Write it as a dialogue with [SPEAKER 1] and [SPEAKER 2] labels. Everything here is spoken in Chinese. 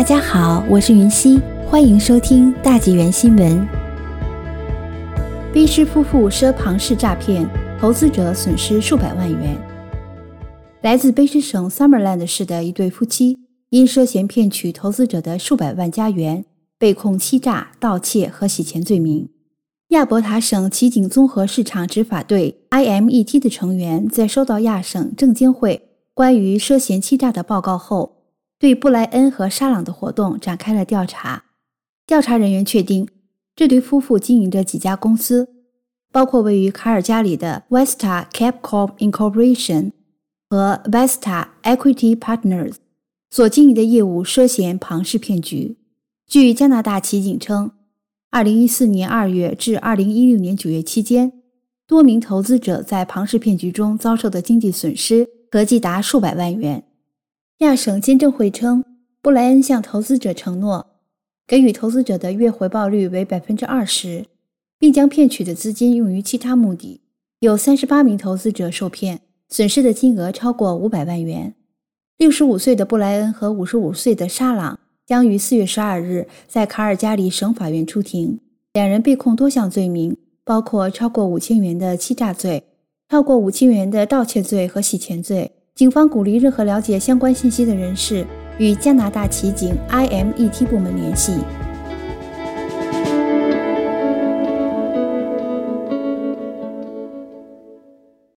[SPEAKER 1] 大家好，我是云溪，欢迎收听大纪元新闻。卑诗夫妇涉庞氏诈骗，投资者损失数百万元。来自卑诗省 Summerland 市的一对夫妻，因涉嫌骗取投资者的数百万加元，被控欺诈、盗窃和洗钱罪名。亚伯塔省奇景综合市场执法队 （IMET） 的成员在收到亚省证监会关于涉嫌欺诈的报告后，对布莱恩和沙朗的活动展开了调查。调查人员确定，这对夫妇经营着几家公司，包括位于卡尔加里的 Vesta Capcorp Incorporation 和 Vesta Equity Partners，所经营的业务涉嫌庞氏骗局。据加拿大奇警称。二零一四年二月至二零一六年九月期间，多名投资者在庞氏骗局中遭受的经济损失合计达数百万元。亚省监证会称，布莱恩向投资者承诺给予投资者的月回报率为百分之二十，并将骗取的资金用于其他目的。有三十八名投资者受骗，损失的金额超过五百万元。六十五岁的布莱恩和五十五岁的沙朗。将于四月十二日在卡尔加里省法院出庭，两人被控多项罪名，包括超过五千元的欺诈罪、超过五千元的盗窃罪和洗钱罪。警方鼓励任何了解相关信息的人士与加拿大骑警 IMET 部门联系。